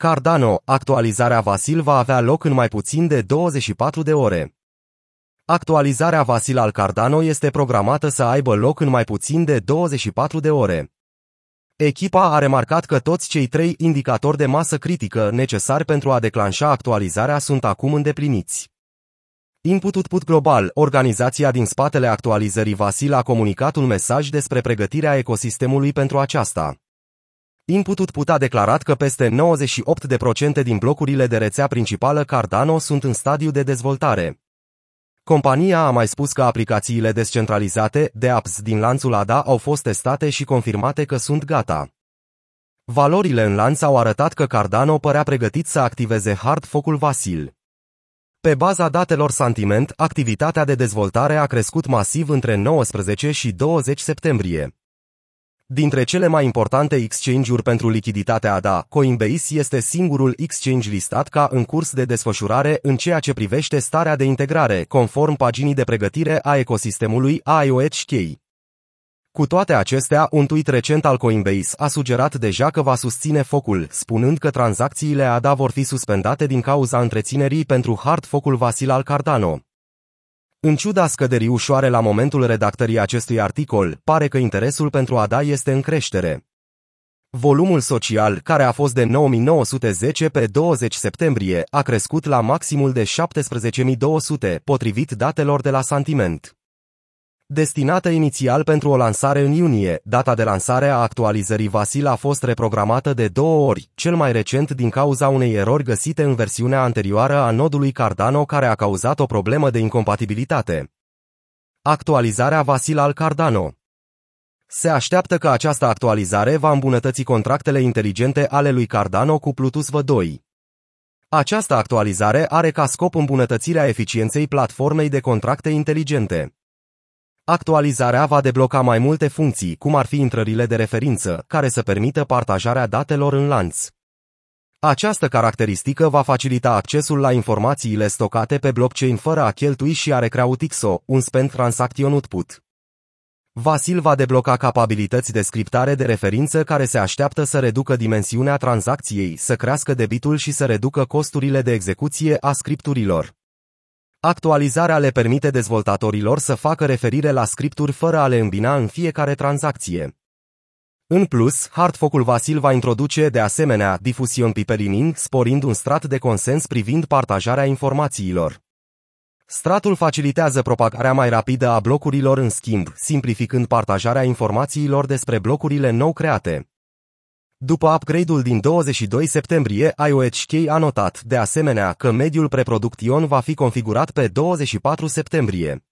Cardano, actualizarea Vasil va avea loc în mai puțin de 24 de ore. Actualizarea Vasil al Cardano este programată să aibă loc în mai puțin de 24 de ore. Echipa a remarcat că toți cei trei indicatori de masă critică necesari pentru a declanșa actualizarea sunt acum îndepliniți. Input Output Global, organizația din spatele actualizării Vasil a comunicat un mesaj despre pregătirea ecosistemului pentru aceasta. Input Output a declarat că peste 98% din blocurile de rețea principală Cardano sunt în stadiu de dezvoltare. Compania a mai spus că aplicațiile descentralizate, de apps din lanțul ADA au fost testate și confirmate că sunt gata. Valorile în lanț au arătat că Cardano părea pregătit să activeze hard focul Vasil. Pe baza datelor sentiment, activitatea de dezvoltare a crescut masiv între 19 și 20 septembrie. Dintre cele mai importante exchange-uri pentru lichiditatea ADA, Coinbase este singurul exchange listat ca în curs de desfășurare în ceea ce privește starea de integrare, conform paginii de pregătire a ecosistemului IOHK. Cu toate acestea, un tweet recent al Coinbase a sugerat deja că va susține focul, spunând că tranzacțiile ADA vor fi suspendate din cauza întreținerii pentru hard focul Vasil al Cardano. În ciuda scăderii ușoare la momentul redactării acestui articol, pare că interesul pentru ADA este în creștere. Volumul social, care a fost de 9910 pe 20 septembrie, a crescut la maximul de 17200, potrivit datelor de la Sentiment. Destinată inițial pentru o lansare în iunie, data de lansare a actualizării Vasil a fost reprogramată de două ori, cel mai recent din cauza unei erori găsite în versiunea anterioară a nodului Cardano care a cauzat o problemă de incompatibilitate. Actualizarea Vasil al Cardano se așteaptă că această actualizare va îmbunătăți contractele inteligente ale lui Cardano cu Plutus V2. Această actualizare are ca scop îmbunătățirea eficienței platformei de contracte inteligente. Actualizarea va debloca mai multe funcții, cum ar fi intrările de referință, care să permită partajarea datelor în lanț. Această caracteristică va facilita accesul la informațiile stocate pe blockchain fără a cheltui și a recrea UTXO, un spend transaction output. Vasil va debloca capabilități de scriptare de referință care se așteaptă să reducă dimensiunea tranzacției, să crească debitul și să reducă costurile de execuție a scripturilor. Actualizarea le permite dezvoltatorilor să facă referire la scripturi fără a le îmbina în fiecare tranzacție. În plus, Hardfocul Vasil va introduce de asemenea difusion pipelining, sporind un strat de consens privind partajarea informațiilor. Stratul facilitează propagarea mai rapidă a blocurilor în schimb, simplificând partajarea informațiilor despre blocurile nou create. După upgrade-ul din 22 septembrie, IOHK a notat, de asemenea, că mediul preproduction va fi configurat pe 24 septembrie.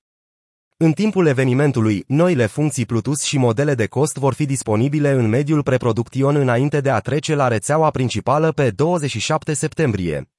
În timpul evenimentului, noile funcții Plutus și modele de cost vor fi disponibile în mediul preproduction înainte de a trece la rețeaua principală pe 27 septembrie.